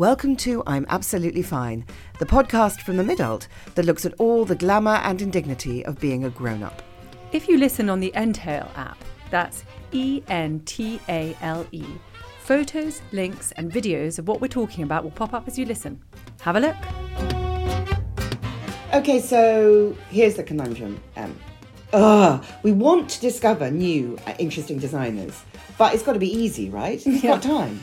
Welcome to I'm Absolutely Fine, the podcast from the midult that looks at all the glamour and indignity of being a grown up. If you listen on the Entale app, that's E N T A L E, photos, links, and videos of what we're talking about will pop up as you listen. Have a look. Okay, so here's the conundrum. Um, ugh, we want to discover new, uh, interesting designers, but it's got to be easy, right? We've Yeah. got time.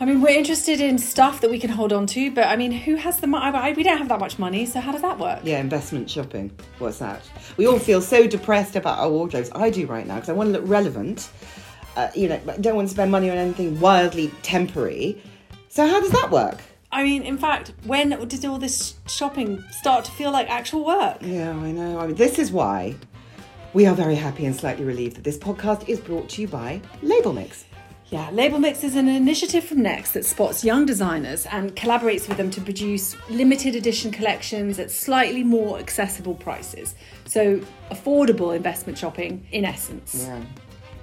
I mean, we're interested in stuff that we can hold on to, but I mean, who has the money? We don't have that much money, so how does that work? Yeah, investment shopping. What's that? We all feel so depressed about our wardrobes. I do right now because I want to look relevant. Uh, you know, don't want to spend money on anything wildly temporary. So how does that work? I mean, in fact, when did all this shopping start to feel like actual work? Yeah, I know. I mean, this is why we are very happy and slightly relieved that this podcast is brought to you by Label Mix. Yeah, Label Mix is an initiative from Next that spots young designers and collaborates with them to produce limited edition collections at slightly more accessible prices. So, affordable investment shopping in essence. Yeah,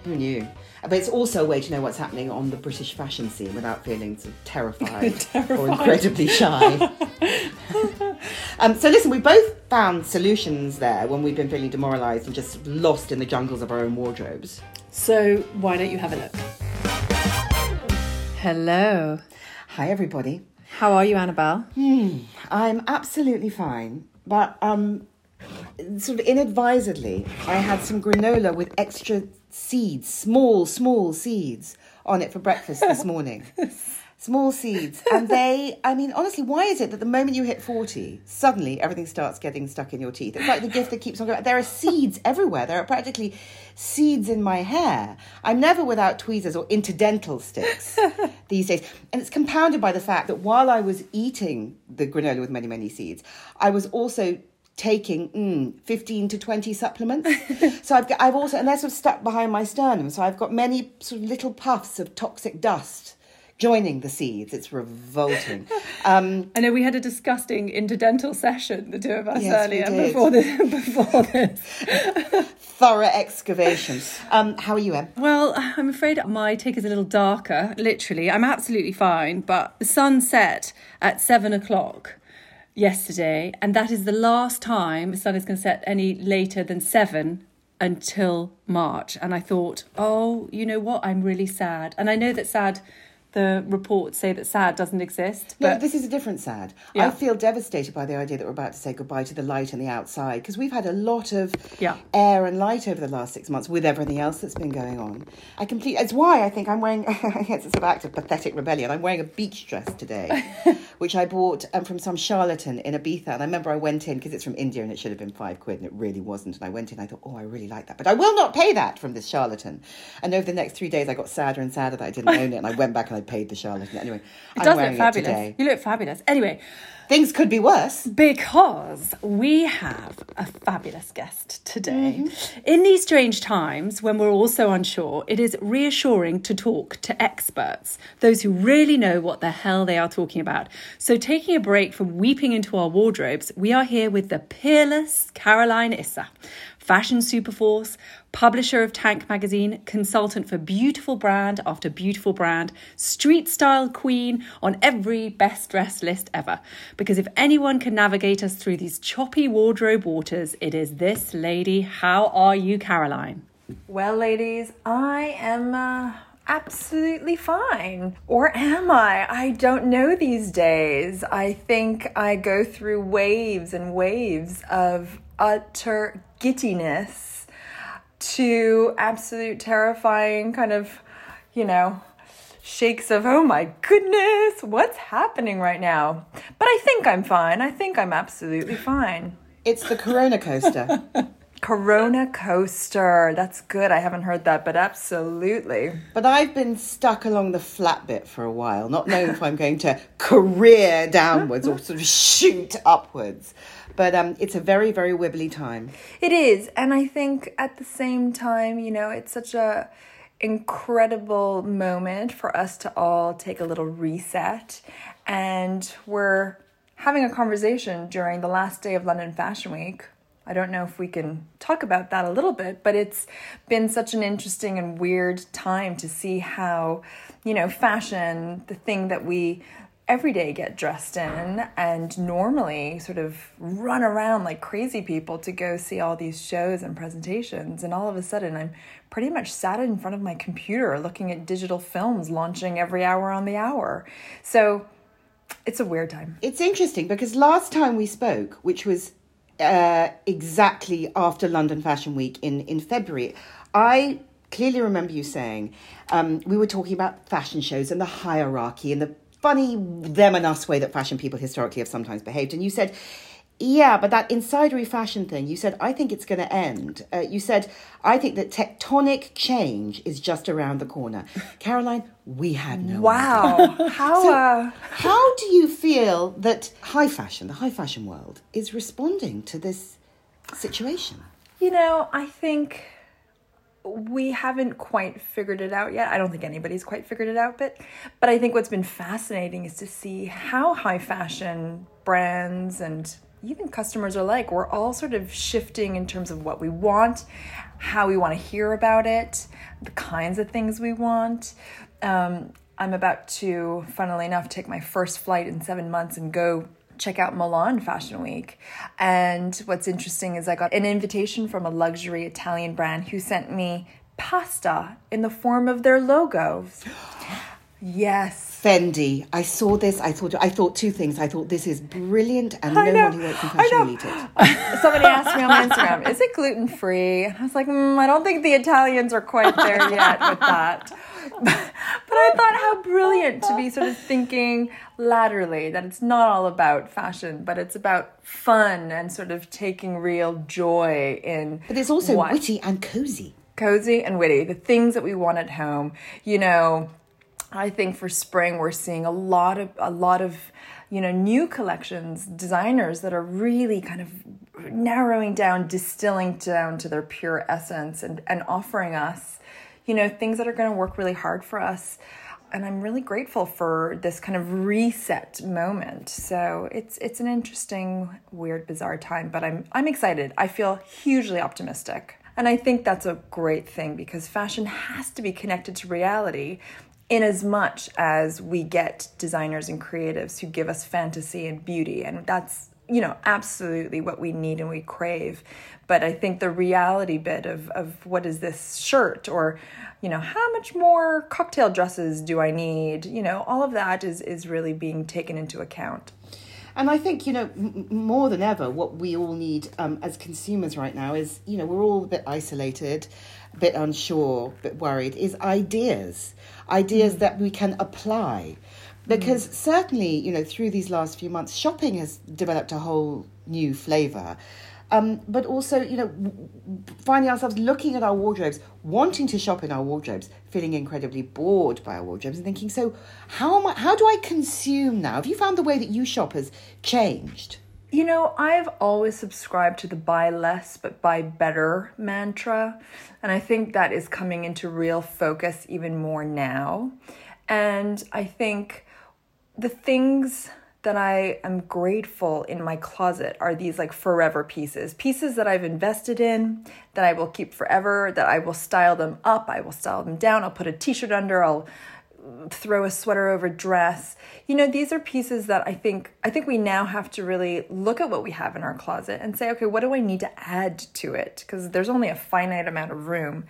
who knew? But it's also a way to know what's happening on the British fashion scene without feeling sort of terrified, or incredibly shy. um, so listen, we both found solutions there when we've been feeling demoralised and just lost in the jungles of our own wardrobes. So, why don't you have a look? Hello. Hi, everybody. How are you, Annabelle? I'm absolutely fine, but um, sort of inadvisedly, I had some granola with extra seeds, small, small seeds on it for breakfast this morning. Small seeds. And they, I mean, honestly, why is it that the moment you hit 40, suddenly everything starts getting stuck in your teeth? It's like the gift that keeps on going. There are seeds everywhere. There are practically seeds in my hair. I'm never without tweezers or interdental sticks these days. And it's compounded by the fact that while I was eating the granola with many, many seeds, I was also taking mm, 15 to 20 supplements. so I've, got, I've also, and they're sort of stuck behind my sternum. So I've got many sort of little puffs of toxic dust joining the seeds. It's revolting. Um, I know we had a disgusting interdental session, the two of us Yes, earlier before this. Before this. thorough excavation. Um, how are you, Em? Well, I'm afraid my take is a little darker. Literally, I'm absolutely fine, but the sun set at seven o'clock yesterday, and that is the last time the sun is going to set any later than seven until March. And I thought, oh, you know what? I'm really sad. And I know that sad. The reports say that sad doesn't exist, but this is a different sad. Yeah. I feel devastated by the idea that we're about to say goodbye to the light and the outside because we've had a lot of Yeah. air and light over the last six months with everything else that's been going on. I complete. It's why I think I'm wearing. I guess it's an act of pathetic rebellion. I'm wearing a beach dress today, which I bought um, from some charlatan in Ibiza. And I remember I went in because it's from India and it should have been five quid and it really wasn't. And I went in. I thought, oh, I really like that, but I will not pay that from this charlatan. And over the next three days, I got sadder and sadder that I didn't own it. And I went back and I paid the charlatan anyway. it I'm does wearing look fabulous. It today. You look fabulous. Anyway, Things could be worse. Because we have a fabulous guest today. Mm-hmm. In these strange times when we're all so unsure, it is reassuring to talk to experts, those who really know what the hell they are talking about. So, taking a break from weeping into our wardrobes, we are here with the peerless Caroline Issa, fashion superforce, publisher of Tank magazine, consultant for beautiful brand after beautiful brand, street style queen on every best dressed list ever. Because if anyone can navigate us through these choppy wardrobe waters, it is this lady. How are you, Caroline? Well, ladies, I am uh, absolutely fine. Or am I? I don't know these days. I think I go through waves and waves of utter giddiness to absolute terrifying kind of, you know, shakes of, oh my goodness, what's happening right now? But I think I'm fine. I think I'm absolutely fine. It's the Corona coaster. Corona coaster. That's good. I haven't heard that, but absolutely. but I've been stuck along the flat bit for a while, not knowing if I'm going to career downwards or sort of shoot upwards. But um, it's a very, very wibbly time. It is, and I think at the same time, you know, it's such a incredible moment for us to all take a little reset and we're having a conversation during the last day of London Fashion Week. I don't know if we can talk about that a little bit, but it's been such an interesting and weird time to see how, you know, fashion, the thing that we every day get dressed in and normally sort of run around like crazy people to go see all these shows and presentations. And all of a sudden, I'm pretty much sat in front of my computer looking at digital films launching every hour on the hour. So it's a weird time. It's interesting because last time we spoke, which was uh, exactly after London Fashion Week in, in February, I clearly remember you saying um, we were talking about fashion shows and the hierarchy and the funny them and us way that fashion people historically have sometimes behaved. And you said, yeah, but that insidery fashion thing, you said, I think it's going to end. Uh, you said, I think that tectonic change is just around the corner. Caroline, we had no Wow. How, So, uh, how do you feel that high fashion, the high fashion world, is responding to this situation? You know, I think we haven't quite figured it out yet. I don't think anybody's quite figured it out, but but I think what's been fascinating is to see how high fashion brands and even customers are like. We're all sort of shifting in terms of what we want, how we want to hear about it, the kinds of things we want. Um, I'm about to, funnily enough, take my first flight in seven months and go check out Milan Fashion Week. And what's interesting is I got an invitation from a luxury Italian brand who sent me pasta in the form of their logos. Yes. Fendi. I saw this. I thought. I thought two things. I thought this is brilliant, and I no know, one who works in fashion will eat it. Somebody asked me on my Instagram, is it gluten free? And I was like, mm, I don't think the Italians are quite there yet with that. But I thought how brilliant to be sort of thinking laterally that it's not all about fashion, but it's about fun and sort of taking real joy in. But it's also what- witty and cozy. cozy and witty, the things that we want at home. You know, I think for spring we're seeing a lot of a lot of you know new collections, designers that are really kind of narrowing down, distilling down to their pure essence and and offering us, you know, things that are going to work really hard for us. And I'm really grateful for this kind of reset moment. So it's it's an interesting, weird, bizarre time, but I'm I'm excited. I feel hugely optimistic. And I think that's a great thing because fashion has to be connected to reality in as much as we get designers and creatives who give us fantasy and beauty. And that's, you know, absolutely what we need and we crave. But I think the reality bit of, of what is this shirt or, you know, how much more cocktail dresses do I need? You know, all of that is, is really being taken into account. And I think, you know, m- more than ever, what we all need um, as consumers right now is, you know, we're all a bit isolated, a bit unsure, a bit worried, is ideas. Ideas that we can apply. Because certainly, you know, through these last few months, shopping has developed a whole new flavour. Um, but also, you know, finding ourselves looking at our wardrobes, wanting to shop in our wardrobes, feeling incredibly bored by our wardrobes, and thinking, so how am I, how do I consume now? Have you found the way that you shop has changed? You know, I've always subscribed to the buy less but buy better mantra. And I think that is coming into real focus even more now. And I think the things that I am grateful in my closet are these like forever pieces. Pieces that I've invested in, that I will keep forever, that I will style them up, I will style them down, I'll put a t shirt under, I'll throw a sweater over dress. You know, these are pieces that I think I think we now have to really look at what we have in our closet and say, okay, what do I need to add to it? Because there's only a finite amount of room.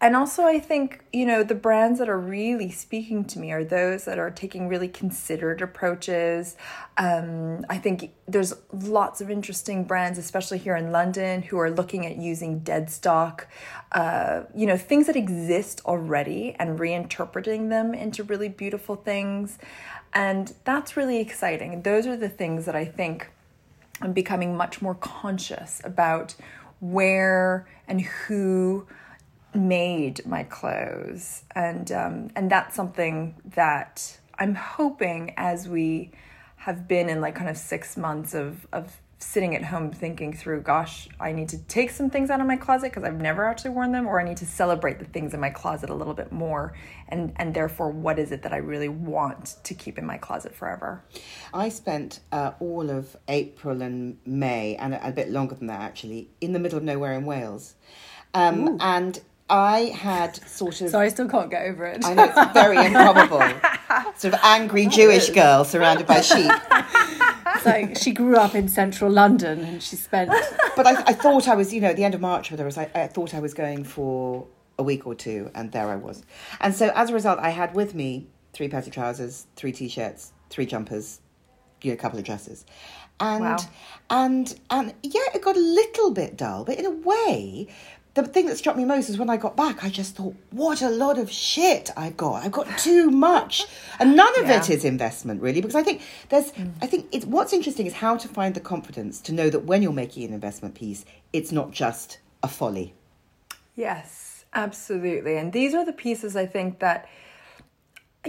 And also I think, you know, the brands that are really speaking to me are those that are taking really considered approaches. Um, I think there's lots of interesting brands, especially here in London, who are looking at using dead stock, uh, you know, things that exist already and reinterpreting them into really beautiful things. And that's really exciting. Those are the things that I think I'm becoming much more conscious about where and who made my clothes and um, and that's something that I'm hoping as we have been in like kind of six months of of sitting at home thinking through gosh I need to take some things out of my closet because I've never actually worn them or I need to celebrate the things in my closet a little bit more and and therefore what is it that I really want to keep in my closet forever I spent uh, all of April and May, and a, a bit longer than that actually, in the middle of nowhere in Wales. Um, and I had sort of. So I still can't get over it. I know it's very improbable. sort of angry Jewish girl surrounded by sheep. It's like she grew up in central London and she spent. But I, I thought I was, you know, at the end of March, whether it was, I, I thought I was going for a week or two, and there I was. And so as a result, I had with me three pairs of trousers, three t-shirts, three jumpers, you know, a couple of dresses. And Wow. and and yeah, it got a little bit dull, but in a way, the thing that struck me most is when I got back, I just thought, what a lot of shit I've got. I've got too much. And none of it Yeah. is investment really, because I think there's mm. I think it's what's interesting is how to find the confidence to know that when you're making an investment piece, it's not just a folly. Yes, absolutely. And these are the pieces I think that,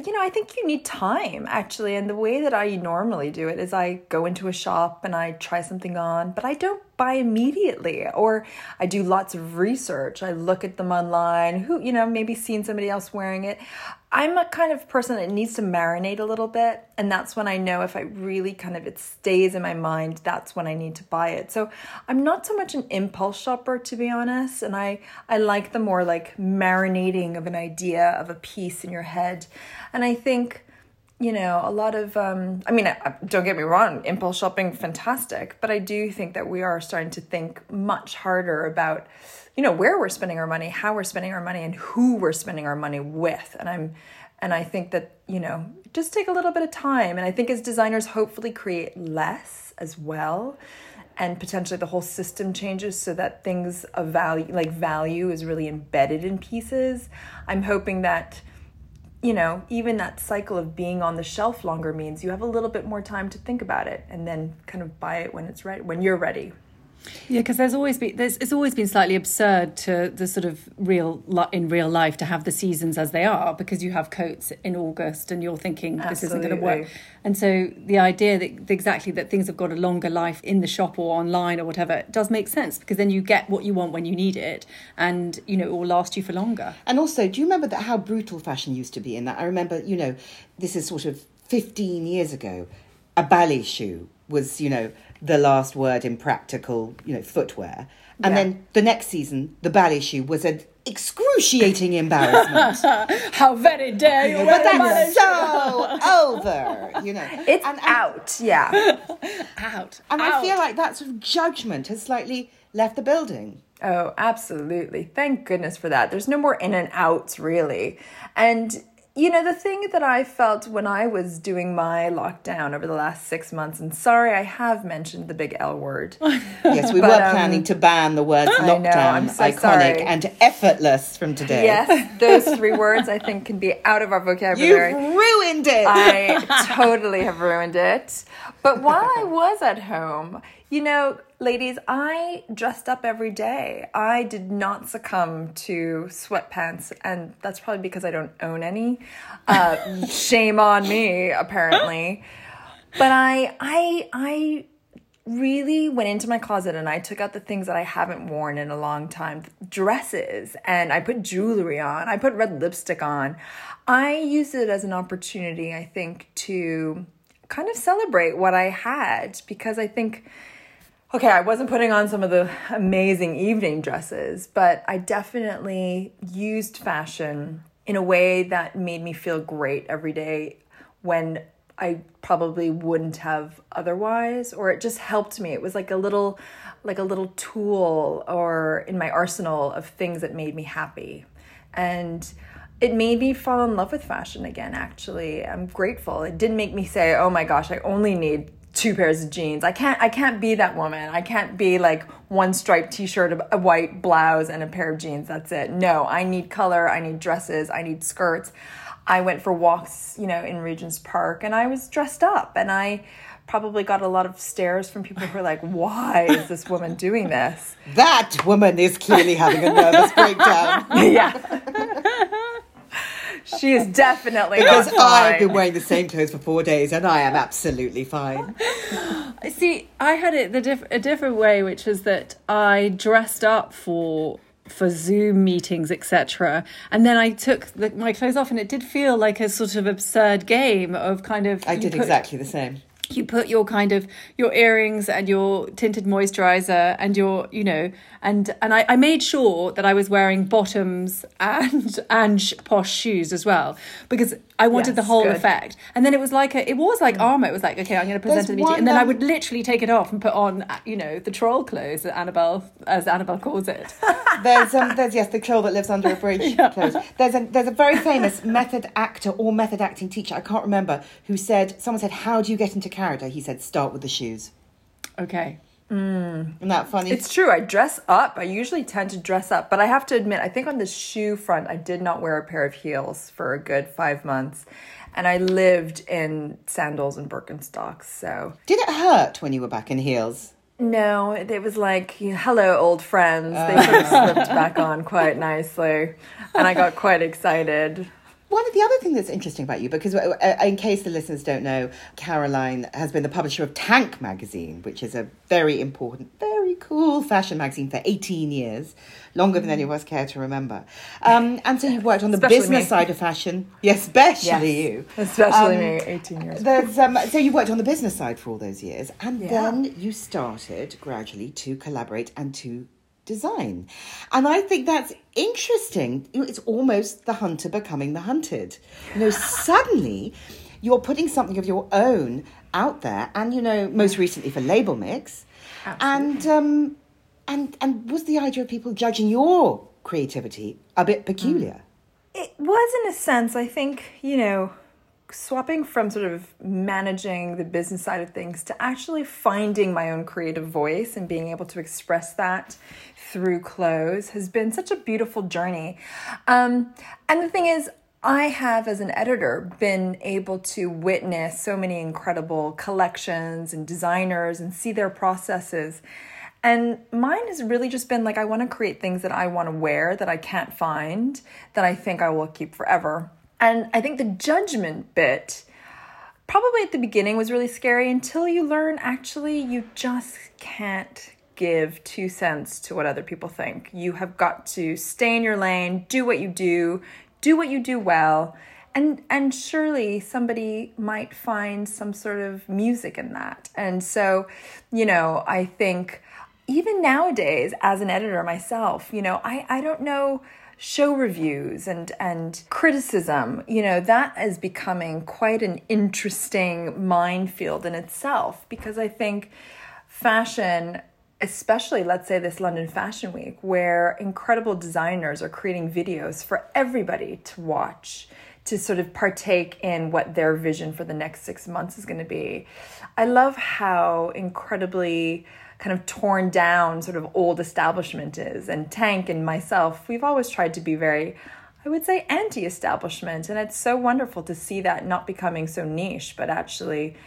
you know, I think you need time actually. And the way that I normally do it is I go into a shop and I try something on, but I don't buy immediately. Or I do lots of research. I look at them online, who, you know, maybe seen somebody else wearing it. I'm a kind of person that needs to marinate a little bit. And that's when I know if I really kind of, it stays in my mind, that's when I need to buy it. So I'm not so much an impulse shopper, to be honest. And I, I like the more like marinating of an idea of a piece in your head. And I think, you know, a lot of, um, I mean, don't get me wrong, impulse shopping, fantastic. But I do think that we are starting to think much harder about, you know, where we're spending our money, how we're spending our money, and who we're spending our money with. And I'm, and I think that, you know, just take a little bit of time. And I think as designers, hopefully create less as well. And potentially the whole system changes so that things of value, like value, is really embedded in pieces. I'm hoping that you know, even that cycle of being on the shelf longer means you have a little bit more time to think about it and then kind of buy it when it's ready, when you're ready. Yeah, because there's always been there's it's always been slightly absurd to the sort of real in real life to have the seasons as they are because you have coats in August and you're thinking this isn't going to work, and so the idea that exactly that things have got a longer life in the shop or online or whatever does make sense because then you get what you want when you need it, and you know it will last you for longer. And also, do you remember that how brutal fashion used to be in that? I remember, you know, this is sort of 15 years ago. A ballet shoe was, you know, the last word in practical, you know, footwear. And Yeah. then the next season, the ballet shoe was an excruciating embarrassment. How very dare you! but that's so over, you know. It's and, and, out, yeah. out. And I feel like that sort of judgment has slightly left the building. Oh, absolutely. Thank goodness for that. There's no more in and outs, really. And, you know, the thing that I felt when I was doing my lockdown over the last six months, and sorry, I have mentioned the big L word. Yes, we But, were um, planning to ban the words I know, lockdown, so iconic, sorry. and effortless from today. yes, those three words I think can be out of our vocabulary. You've vocabulary. ruined it. I totally have ruined it. But while I was at home, you know, ladies, I dressed up every day. I did not succumb to sweatpants, and that's probably because I don't own any. Uh, shame on me, apparently. But I, I, I really went into my closet and I took out the things that I haven't worn in a long time dresses and I put jewelry on, I put red lipstick on. I used it as an opportunity, I think, to kind of celebrate what I had because I think. Okay, I wasn't putting on some of the amazing evening dresses, but I definitely used fashion in a way that made me feel great every day when I probably wouldn't have otherwise or it just helped me. It was like a little like a little tool or in my arsenal of things that made me happy. And it made me fall in love with fashion again actually. I'm grateful. It didn't make me say, "Oh my gosh, I only need two pairs of jeans. I can't I can't be that woman. I can't be like one striped t-shirt, a- a white blouse and a pair of jeans. That's it. No, I need color, I need dresses, I need skirts. I went for walks, you know, in Regent's Park and I was dressed up and I probably got a lot of stares from people who were like, "Why is this woman doing this?" That woman is clearly having a nervous breakdown yeah. She is definitely because not I've been wearing the same clothes for four days and I am absolutely fine. See, I had it the diff- a different way, which was that I dressed up for for Zoom meetings, etc. And then I took the, my clothes off, and it did feel like a sort of absurd game of kind of. I did put- exactly the same. you put your kind of your earrings and your tinted moisturizer and your you know and and I, I made sure that I was wearing bottoms and and sh- posh shoes as well because I wanted the whole good. effect and then it was like a, it was like armor it was like okay I'm going to present to the meeting and then I um, would literally take it off and put on uh, you know the troll clothes that Annabelle as Annabelle calls it There's um, there's yes, the troll that lives under a bridge. clothes. There's a there's a very famous method actor or method acting teacher. I can't remember who said someone said, "How do you get into character?" He said, "Start with the shoes." okay Mm. Isn't that funny? It's true. I dress up. I usually tend to dress up, but I have to admit, I think on the shoe front, I did not wear a pair of heels for a good five months, and I lived in sandals and Birkenstocks. So Did it hurt when you were back in heels? no, it, it was like, hello, old friends. They sort of slipped back on quite nicely, and I got quite excited. One of the other thing that's interesting about you, because uh, uh, in case the listeners don't know, Caroline has been the publisher of Tank magazine, which is a very important, very cool fashion magazine for 18 years, longer than any of us care to remember. Um, and so you've worked on the Especially business me. side of fashion. Yes, especially Yes. you. Especially Um, me, 18 years. There's um, so you worked on the business side for all those years, and Yeah. then you started gradually to collaborate and to design, and I think that's interesting. It's almost the hunter becoming the hunted. You know, suddenly you're putting something of your own out there, and you know, most recently for Label Mix, and um, and and was the idea of people judging your creativity a bit peculiar? It was, in a sense, I think, you know, swapping from sort of managing the business side of things to actually finding my own creative voice and being able to express that through clothes has been such a beautiful journey. Um, and the thing is, I have, as an editor, been able to witness so many incredible collections and designers and see their processes. And mine has really just been like, I want to create things that I want to wear that I can't find, that I think I will keep forever. And I think the judgment bit, probably at the beginning, was really scary until you learn actually you just can't give two cents to what other people think. You have got to stay in your lane, do what you do, do what you do well. And, and surely somebody might find some sort of music in that. And so, you know, I think even nowadays as an editor myself you know i, I don't know show reviews and and criticism you know that is becoming quite an interesting minefield in itself because i think fashion especially let's say this london fashion week where incredible designers are creating videos for everybody to watch to sort of partake in what their vision for the next six months is going to be. I love how incredibly kind of torn down sort of old establishment is. And Tank and myself, we've always tried to be very, I would say, anti establishment. And it's so wonderful to see that not becoming so niche, but actually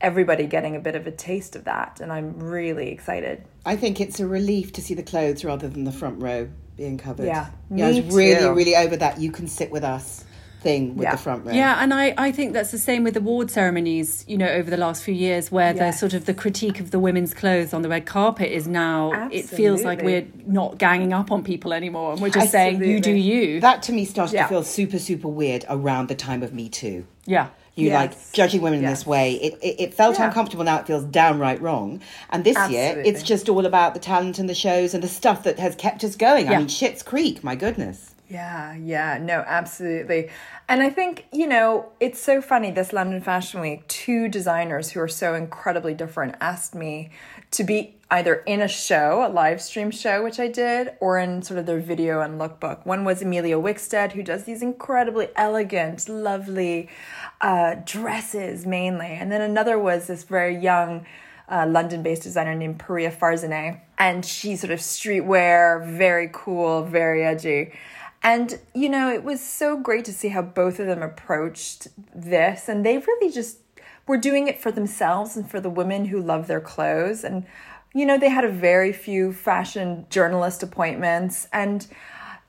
everybody getting a bit of a taste of that. And I'm really excited. I think it's a relief to see the clothes rather than the front row being covered. Yeah, yeah I was really, too. really over that. You can sit with us thing with Yeah. the front row. Yeah, and I, I think that's the same with award ceremonies, you know, over the last few years, where the Yes. sort of the critique of the women's clothes on the red carpet is now, Absolutely. it feels like we're not ganging up on people anymore. And we're just saying, you do you. That to me started Yeah. to feel super, super weird around the time of Me Too. yeah. You like judging women in this way. It, it, it felt Yeah. uncomfortable. Now it feels downright wrong. And this year, it's just all about the talent and the shows and the stuff that has kept us going. I mean, Schitt's Creek, my goodness. Yeah, yeah, no, absolutely. And I think, you know, it's so funny this London Fashion Week, two designers who are so incredibly different asked me to be either in a show, a live stream show, which I did, or in sort of their video and lookbook. One was Emilia Wickstead, who does these incredibly elegant, lovely uh, dresses mainly. And then another was this very young, uh, London based designer named Paria Farzaneh. And she's sort of streetwear, very cool, very edgy. And, you know, it was so great to see how both of them approached this. And they really just were doing it for themselves and for the women who love their clothes. And, you know, they had a very few fashion journalist appointments. And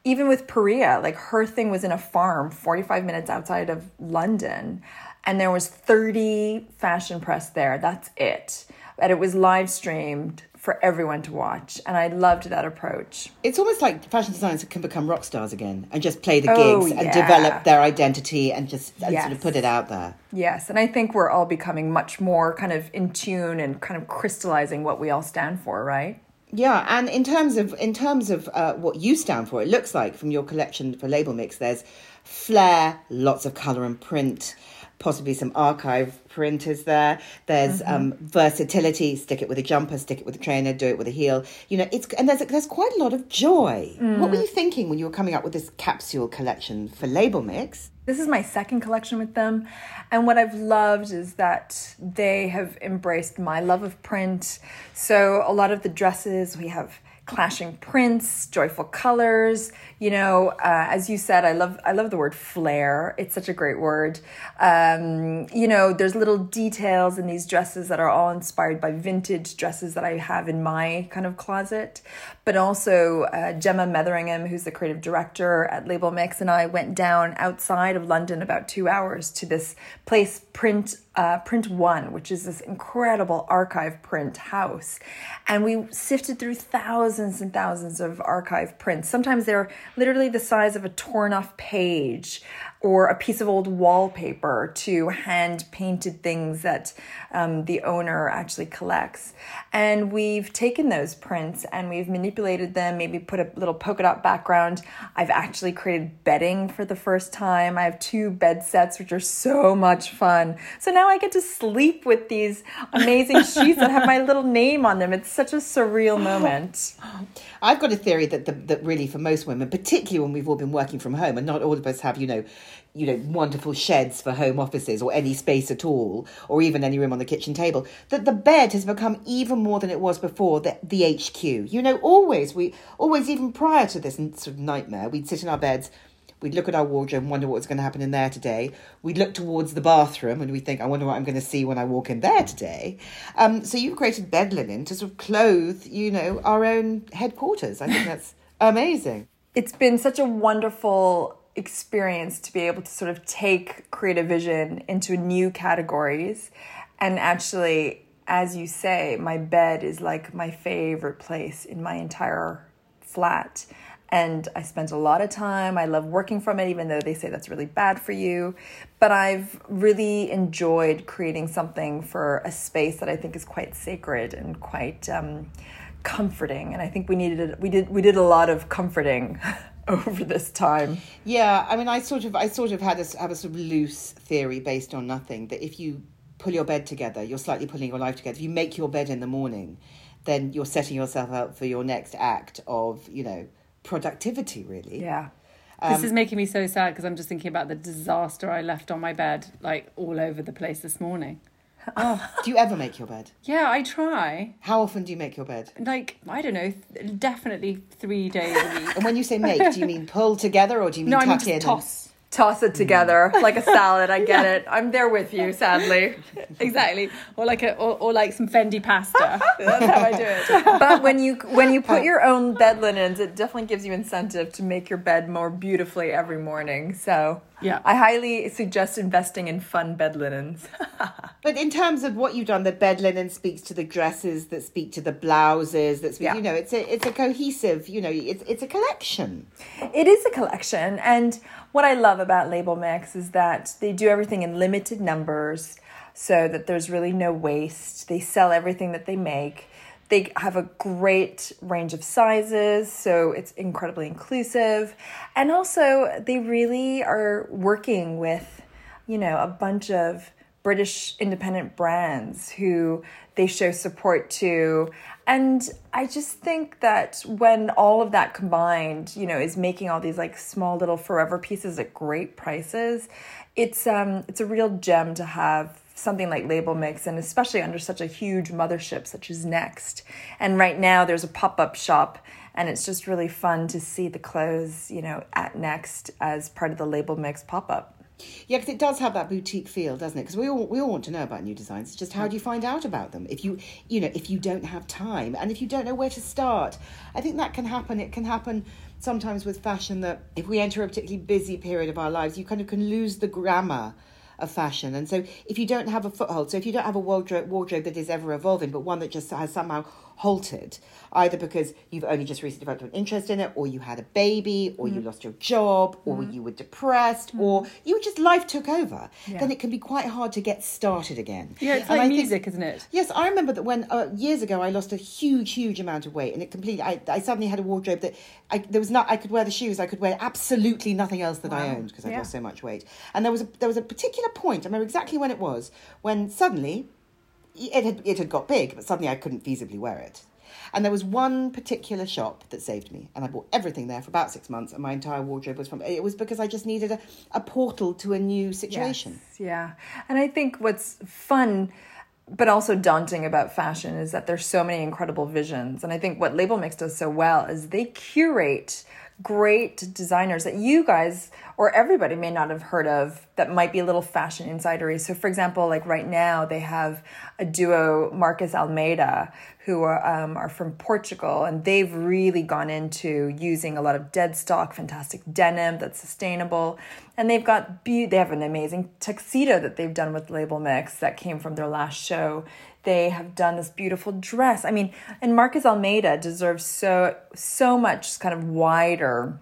even with Paria, like her thing was in a farm 45 minutes outside of London. And there was 30 fashion press there. That's it. And it was live streamed for everyone to watch. And I loved that approach. It's almost like fashion designers can become rock stars again and just play the Oh, gigs and develop their identity and just and sort of put it out there. Yes, and I think we're all becoming much more kind of in tune and kind of crystallizing what we all stand for, right? Yeah, and in terms of in terms of uh, what you stand for, it looks like from your collection for Label Mix, there's flair, lots of color and print, possibly some archive printers there. There's um, versatility. Stick it with a jumper, stick it with a trainer, do it with a heel. You know, it's and there's there's quite a lot of joy. What were you thinking when you were coming up with this capsule collection for Label Mix? This is my second collection with them. And what I've loved is that they have embraced my love of print. So, a lot of the dresses, we have clashing prints, joyful colors. You know, uh, as you said, I love I love the word flair. It's such a great word. Um, you know, there's little details in these dresses that are all inspired by vintage dresses that I have in my kind of closet. But also, uh, Gemma Metheringham, who's the creative director at Label Mix, and I went down outside of London about two hours to this place, Print uh, Print One, which is this incredible archive print house, and we sifted through thousands and thousands of archive prints. Sometimes they're literally the size of a torn off page or a piece of old wallpaper to hand painted things that um, the owner actually collects. And we've taken those prints and we've manipulated them, maybe put a little polka dot background. I've actually created bedding for the first time. I have two bed sets, which are so much fun. So now I get to sleep with these amazing sheets that have my little name on them. It's such a surreal moment. I've got a theory that the, that really for most women, particularly when we've all been working from home, and not all of us have, you know, you know, wonderful sheds for home offices or any space at all, or even any room on the kitchen table, that the bed has become even more than it was before the, the HQ. You know, always we always even prior to this sort of nightmare, we'd sit in our beds. We'd look at our wardrobe and wonder what was going to happen in there today. We'd look towards the bathroom and we think, I wonder what I'm going to see when I walk in there today. Um, so you've created bed linen to sort of clothe, you know, our own headquarters. I think that's amazing. it's been such a wonderful experience to be able to sort of take creative vision into new categories and actually as you say my bed is like my favorite place in my entire flat and I spent a lot of time. I love working from it, even though they say that's really bad for you. But I've really enjoyed creating something for a space that I think is quite sacred and quite um, comforting. And I think we needed we did we did a lot of comforting over this time. Yeah, I mean, I sort of, I sort of had a, have a sort of loose theory based on nothing that if you pull your bed together, you're slightly pulling your life together. If you make your bed in the morning, then you're setting yourself up for your next act of, you know, productivity. Really. Yeah. Um, this is making me so sad because I'm just thinking about the disaster I left on my bed, like all over the place this morning. Oh. Do you ever make your bed? Yeah, I try. How often do you make your bed? Like, I don't know, th- definitely three days a week. And when you say make, do you mean pull together or do you mean No, I tuck mean in? toss. Toss it together mm. like a salad. I get it. I'm there with you, sadly. Exactly. Or like a or, or like some Fendi pasta. That's how I do it. But when you when you put your own bed linens, it definitely gives you incentive to make your bed more beautifully every morning. So Yeah. I highly suggest investing in fun bed linens. But in terms of what you've done, the bed linen speaks to the dresses that speak to the blouses that speak. Yeah. You know, it's a it's a cohesive. You know, it's it's a collection. It is a collection, and what I love about Label Mix is that they do everything in limited numbers, so that there's really no waste. They sell everything that they make. They have a great range of sizes, so it's incredibly inclusive, and also they really are working with, you know, a bunch of British independent brands who they show support to. And I just think that when all of that combined, you know, is making all these like small little forever pieces at great prices, it's um it's a real gem to have something like Label Mix and especially under such a huge mothership such as Next. And right now there's a pop-up shop and it's just really fun to see the clothes, you know, at Next as part of the Label Mix pop-up. Yeah, because it does have that boutique feel, doesn't it? Because we all we all want to know about new designs. It's just how do you find out about them? If you you know if you don't have time and if you don't know where to start, I think that can happen. It can happen sometimes with fashion that if we enter a particularly busy period of our lives, you kind of can lose the grammar of fashion. And so if you don't have a foothold, so if you don't have a wardrobe wardrobe that is ever evolving, but one that just has somehow halted, either because you've only just recently developed an interest in it, or you had a baby, or Mm-hmm. you lost your job, or you were depressed, or you just life took over, then it can be quite hard to get started again. Yeah, it's And like I think- music, isn't it? Yes, I remember that when uh, years ago I lost a huge, huge amount of weight, and it completely. I, I suddenly had a wardrobe that I there was not. I could wear the shoes. I could wear absolutely nothing else that I owned because I Yeah. lost so much weight. And there was a there was a particular point. I remember exactly when it was when suddenly it had it had got big, but suddenly I couldn't feasibly wear it. And there was one particular shop that saved me, and I bought everything there for about six months, and my entire wardrobe was from. It was because I just needed a, a portal to a new situation. Yes, yeah. And I think what's fun but also daunting about fashion is that there's so many incredible visions. And I think what Label Mix does so well is they curate great designers that you guys or everybody may not have heard of that might be a little fashion insidery. So for example, like right now they have a duo, Marques Almeida, who are, um, are from Portugal, and they've really gone into using a lot of dead stock, fantastic denim that's sustainable, and they've got be- they have an amazing tuxedo that they've done with Label Mix that came from their last show. They have done this beautiful dress. I mean, and Marques Almeida deserves so so much kind of wider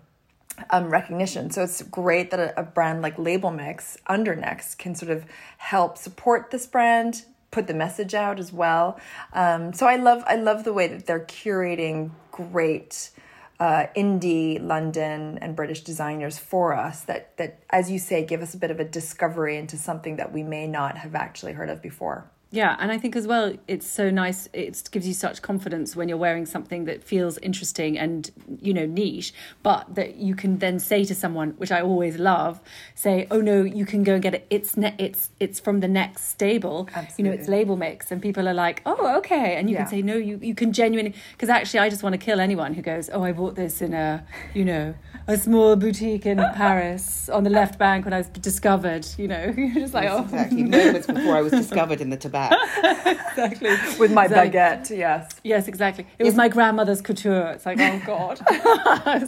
um, recognition. So it's great that a, a brand like Label Mix, Under Next, can sort of help support this brand, put the message out as well. Um, so I love I love the way that they're curating great uh, indie London and British designers for us. That that as you say, give us a bit of a discovery into something that we may not have actually heard of before. Yeah, and I think as well, it's so nice. It gives you such confidence when you're wearing something that feels interesting and you know niche, but that you can then say to someone, which I always love, say, "Oh no, you can go and get it. It's ne- it's it's from the next stable. You know, it's label mix." And people are like, "Oh, okay," and you Yeah. can say, "No, you you can genuinely." Because actually, I just want to kill anyone who goes, "Oh, I bought this in a you know a small boutique in Paris on the left bank when I was discovered." You know, you're just like, "Oh, Exactly, moments before I was discovered in the tobacco. exactly." With my Exactly. baguette, yes. Yes, exactly. It was my grandmother's couture. It's like, oh God.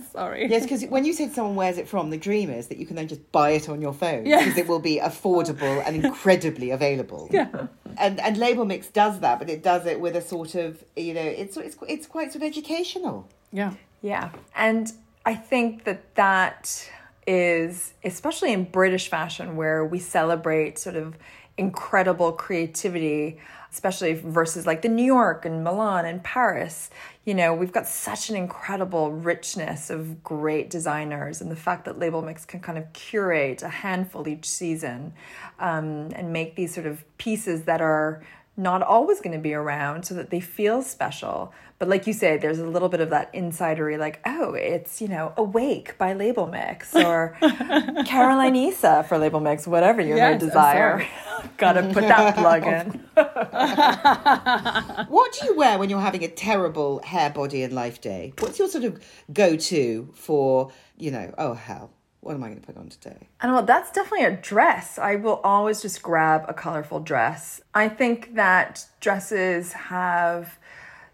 Sorry. Yes, because when you said someone wears it from, the dream is that you can then just buy it on your phone Yes. because it will be affordable and incredibly available. Yeah. And and Label Mix does that, but it does it with a sort of you know it's it's it's quite sort of educational. Yeah. Yeah. And I think that that is, especially in British fashion, where we celebrate sort of incredible creativity, especially versus like the New York and Milan and Paris. You know, we've got such an incredible richness of great designers, and the fact that Label Mix can kind of curate a handful each season um, and make these sort of pieces that are not always going to be around so that they feel special. But like you say, there's a little bit of that insidery, like, oh, it's, you know, Awake by Label Mix or Caroline Issa for Label Mix, whatever you Yes, desire. Gotta put that plug in. What do you wear when you're having a terrible hair, body, and life day? What's your sort of go to for you know? Oh hell, what am I going to put on today? And well, that's definitely a dress. I will always just grab a colorful dress. I think that dresses have,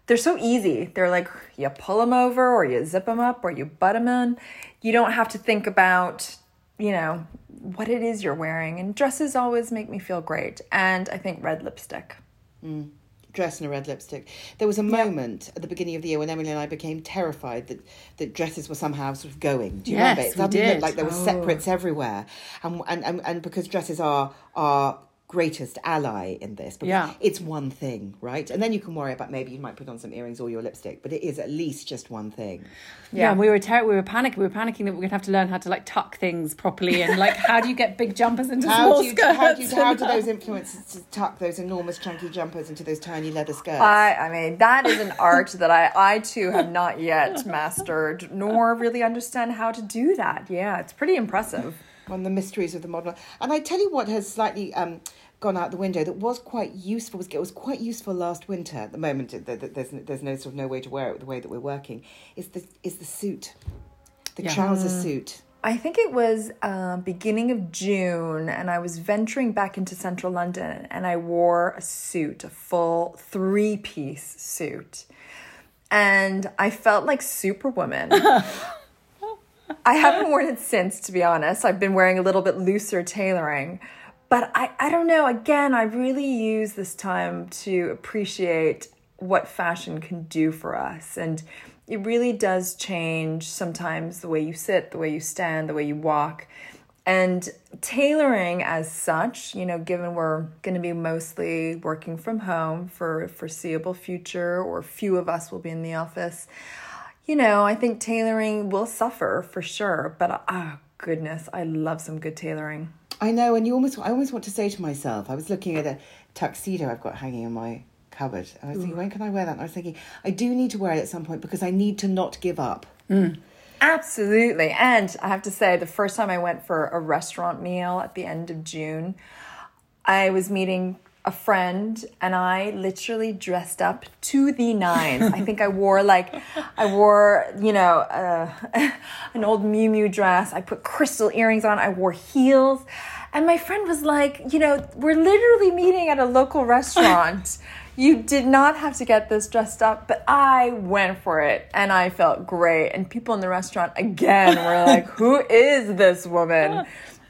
they're so easy. They're like you pull them over or you zip them up or you butt them in. You don't have to think about, you know, what it is you're wearing. And dresses always make me feel great. And I think red lipstick. Mm. Dress and a red lipstick. There was a moment at the beginning of the year when Emily and I became terrified that, that dresses were somehow sort of going. Do you Yes, remember? It suddenly did. looked like there were oh. separates everywhere. And, and, and, and because dresses are our greatest ally in this, because Yeah. it's one thing, right? And then you can worry about maybe you might put on some earrings or your lipstick, but it is at least just one thing. Yeah, and we were ter- we were panicking. We were panicking that we're gonna have to learn how to like tuck things properly and like how do you get big jumpers into How small do, you, skirts? how, do you, how do those influences tuck those enormous chunky jumpers into those tiny leather skirts? I, I mean, that is an art that I, I too have not yet mastered, nor really understand how to do that. Yeah, it's pretty impressive. On the mysteries of the modern and i tell you what has slightly um gone out the window that was quite useful was it was quite useful last winter at the moment th- th- there's there's no sort of no way to wear it the way that we're working is the is the suit the Yeah. trouser suit I think it was uh, beginning of June, and I was venturing back into central London, and I wore a suit, a full three piece suit. And I felt like Superwoman. I haven't worn it since, to be honest. I've been wearing a little bit looser tailoring. But I, I don't know. Again, I really use this time to appreciate what fashion can do for us. And it really does change sometimes the way you sit, the way you stand, the way you walk. And tailoring as such, you know, given we're going to be mostly working from home for a foreseeable future, or few of us will be in the office, you know, I think tailoring will suffer for sure. But oh, goodness, I love some good tailoring. I know, and you almost, I always want to say to myself, I was looking at a tuxedo I've got hanging in my cupboard, and I was thinking, when can I wear that? And I was thinking, I do need to wear it at some point because I need to not give up. Mm. Absolutely. And I have to say, the first time I went for a restaurant meal at the end of June, I was meeting a friend and I literally dressed up to the nines. I think I wore like, I wore, you know, uh, an old Miu Miu dress. I put crystal earrings on. I wore heels. And my friend was like, you know, we're literally meeting at a local restaurant. You did not have to get this dressed up, but I went for it and I felt great. And people in the restaurant again were like, who is this woman?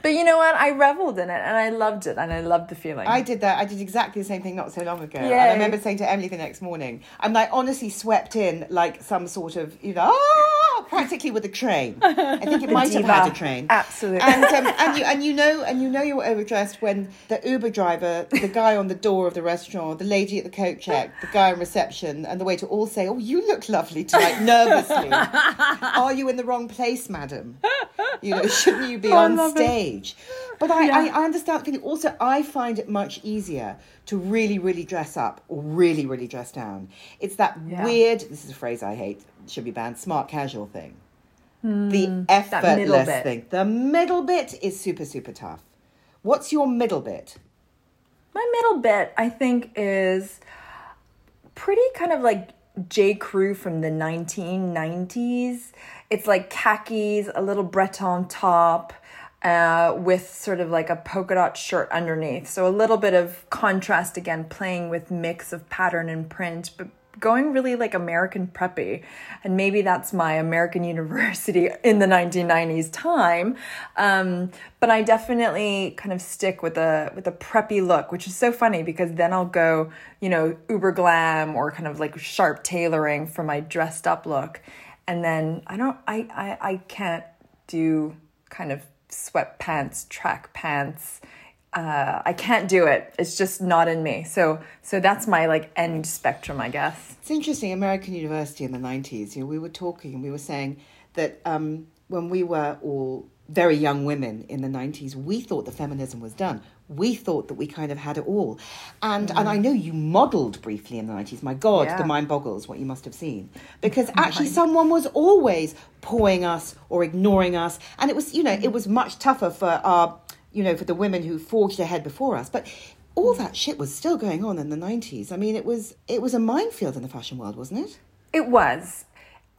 But you know what? I reveled in it and I loved it and I loved the feeling. I did that. I did exactly the same thing not so long ago. And I remember saying to Emilie the next morning, and I honestly swept in like some sort of, you know, ah, practically with a train. I think it might have diva. had a train. Absolutely. And um, and you and you know and you know you were overdressed when the Uber driver, the guy on the door of the restaurant, the lady at the coat check, the guy in reception, and the waiter all say, "Oh, you look lovely tonight." Nervously, are you in the wrong place, madam? You know, shouldn't you be Oh, on stage? it. But I, Yeah. I, I understand. Feeling. Also, I find it much easier to really, really dress up or really, really dress down. It's that Yeah. weird. This is a phrase I hate. Should be banned. Smart casual thing. the Hmm, effortless thing. The middle bit is super, super tough. What's your middle bit? My middle bit, I think, is pretty kind of like J. Crew from the 1990s. It's like khakis, a little Breton top, uh, with sort of like a polka dot shirt underneath. So a little bit of contrast again, playing with mix of pattern and print, but going really like American preppy. And maybe that's my American University in the 1990s time. Um, but I definitely kind of stick with a with a preppy look, which is so funny because then I'll go, you know, uber glam or kind of like sharp tailoring for my dressed up look. And then I don't I I, I can't do kind of sweatpants, track pants. Uh, I can't do it. It's just not in me. So so that's my like end spectrum, I guess. It's interesting. American University in the nineties. You know, we were talking we were saying that um, when we were all very young women in the nineties, we thought that feminism was done. We thought that we kind of had it all, and and I mm. know you modelled briefly in the nineties. My God, Yeah. the mind boggles what you must have seen because actually someone was always pawing us or ignoring us, and it was you know it was much tougher for our you know for the women who forged ahead before us, but. All mm. that shit was still going on in the nineties. I mean, it was it was a minefield in the fashion world, wasn't it? It was.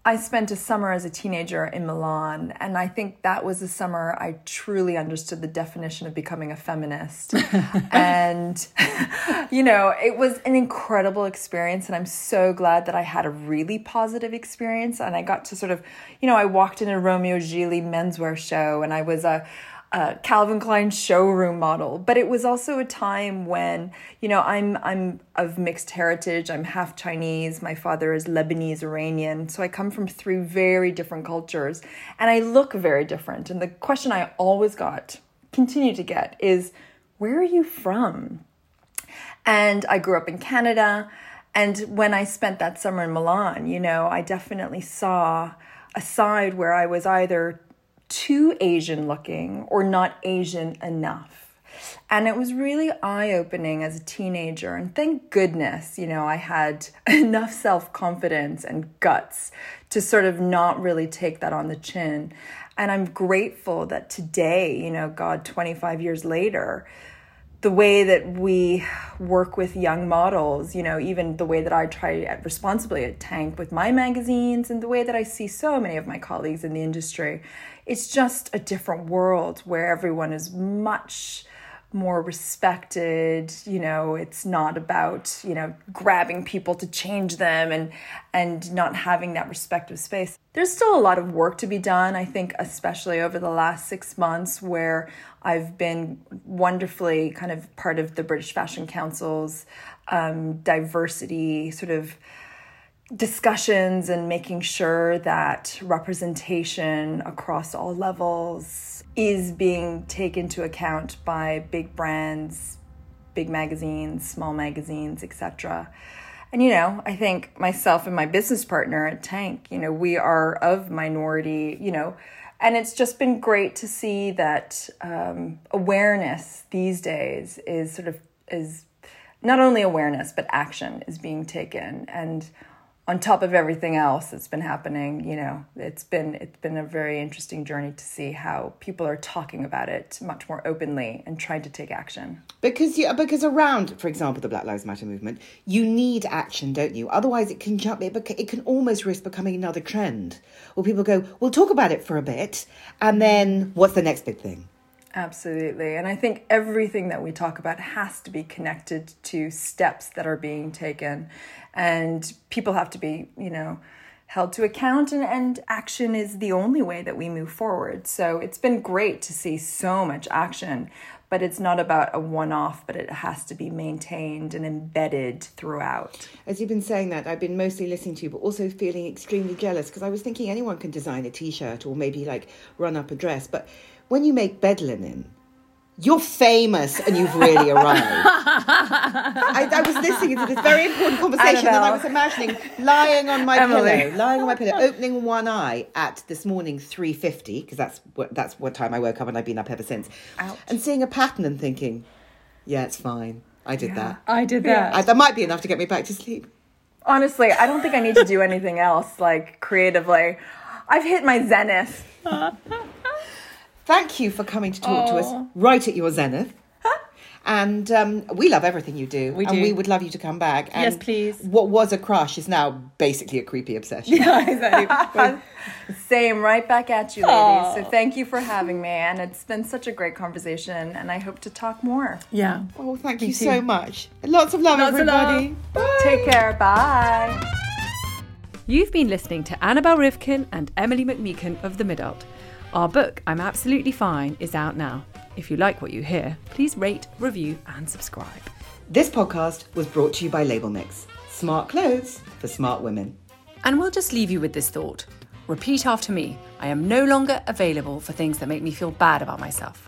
I spent a summer as a teenager in Milan, and I think that was the summer I truly understood the definition of becoming a feminist. and, you know, it was an incredible experience, and I'm so glad that I had a really positive experience. And I got to sort of, you know, I walked in a Romeo Gigli menswear show, and I was a uh, Calvin Klein showroom model, but it was also a time when you know I'm I'm of mixed heritage. I'm half Chinese. My father is Lebanese Iranian, so I come from three very different cultures, and I look very different. And the question I always got, continue to get, is where are you from? And I grew up in Canada. And when I spent that summer in Milan, you know, I definitely saw a side where I was either too Asian looking or not Asian enough. And it was really eye opening as a teenager. And thank goodness, you know, I had enough self confidence and guts to sort of not really take that on the chin. And I'm grateful that today, you know, God, 25 years later, the way that we work with young models, you know, even the way that I try at responsibly at Tank with my magazines and the way that I see so many of my colleagues in the industry, it's just a different world where everyone is much more respected you know it's not about you know grabbing people to change them and and not having that respective space. There's still a lot of work to be done i think especially over the last 6 months where i've been wonderfully kind of part of the british fashion council's um, diversity sort of discussions and making sure that representation across all levels is being taken into account by big brands, big magazines, small magazines, etc. And you know, I think myself and my business partner at Tank, you know, we are of minority, you know, and it's just been great to see that um, awareness these days is sort of is not only awareness but action is being taken and on top of everything else that's been happening, you know, it's been it's been a very interesting journey to see how people are talking about it much more openly and trying to take action. Because you, because around, for example, the Black Lives Matter movement, you need action, don't you? Otherwise, it can jump. It, it can almost risk becoming another trend, where people go, "We'll talk about it for a bit, and then what's the next big thing?" Absolutely. And I think everything that we talk about has to be connected to steps that are being taken. And people have to be, you know, held to account and, and action is the only way that we move forward. So it's been great to see so much action, but it's not about a one off, but it has to be maintained and embedded throughout. As you've been saying that, I've been mostly listening to you, but also feeling extremely jealous because I was thinking anyone can design a t shirt or maybe like run up a dress. But when you make bed linen, you're famous and you've really arrived. I, I, was listening to this very important conversation Annabel. and I was imagining lying on my Emilie. pillow, lying on my pillow, opening one eye at this morning 3.50, because that's what, that's what time I woke up and I've been up ever since, Ouch. and seeing a pattern and thinking, yeah, it's fine. I did yeah, that. I did that. I, that might be enough to get me back to sleep. Honestly, I don't think I need to do anything else, like creatively. I've hit my zenith. Thank you for coming to talk Aww. to us right at your zenith. And um, we love everything you do. We do. And we would love you to come back. And yes, please. What was a crush is now basically a creepy obsession. Yeah, exactly. Same, right back at you, ladies. Aww. So thank you for having me. And it's been such a great conversation. And I hope to talk more. Yeah. Oh, thank you so much. Lots of love, Lots everybody. Of love. Take care. Bye. You've been listening to Annabel Rivkin and Emilie McMeekan of The Midult. Our book, I'm Absolutely Fine, is out now. If you like what you hear, please rate, review, and subscribe. This podcast was brought to you by Label Mix smart clothes for smart women. And we'll just leave you with this thought. Repeat after me I am no longer available for things that make me feel bad about myself.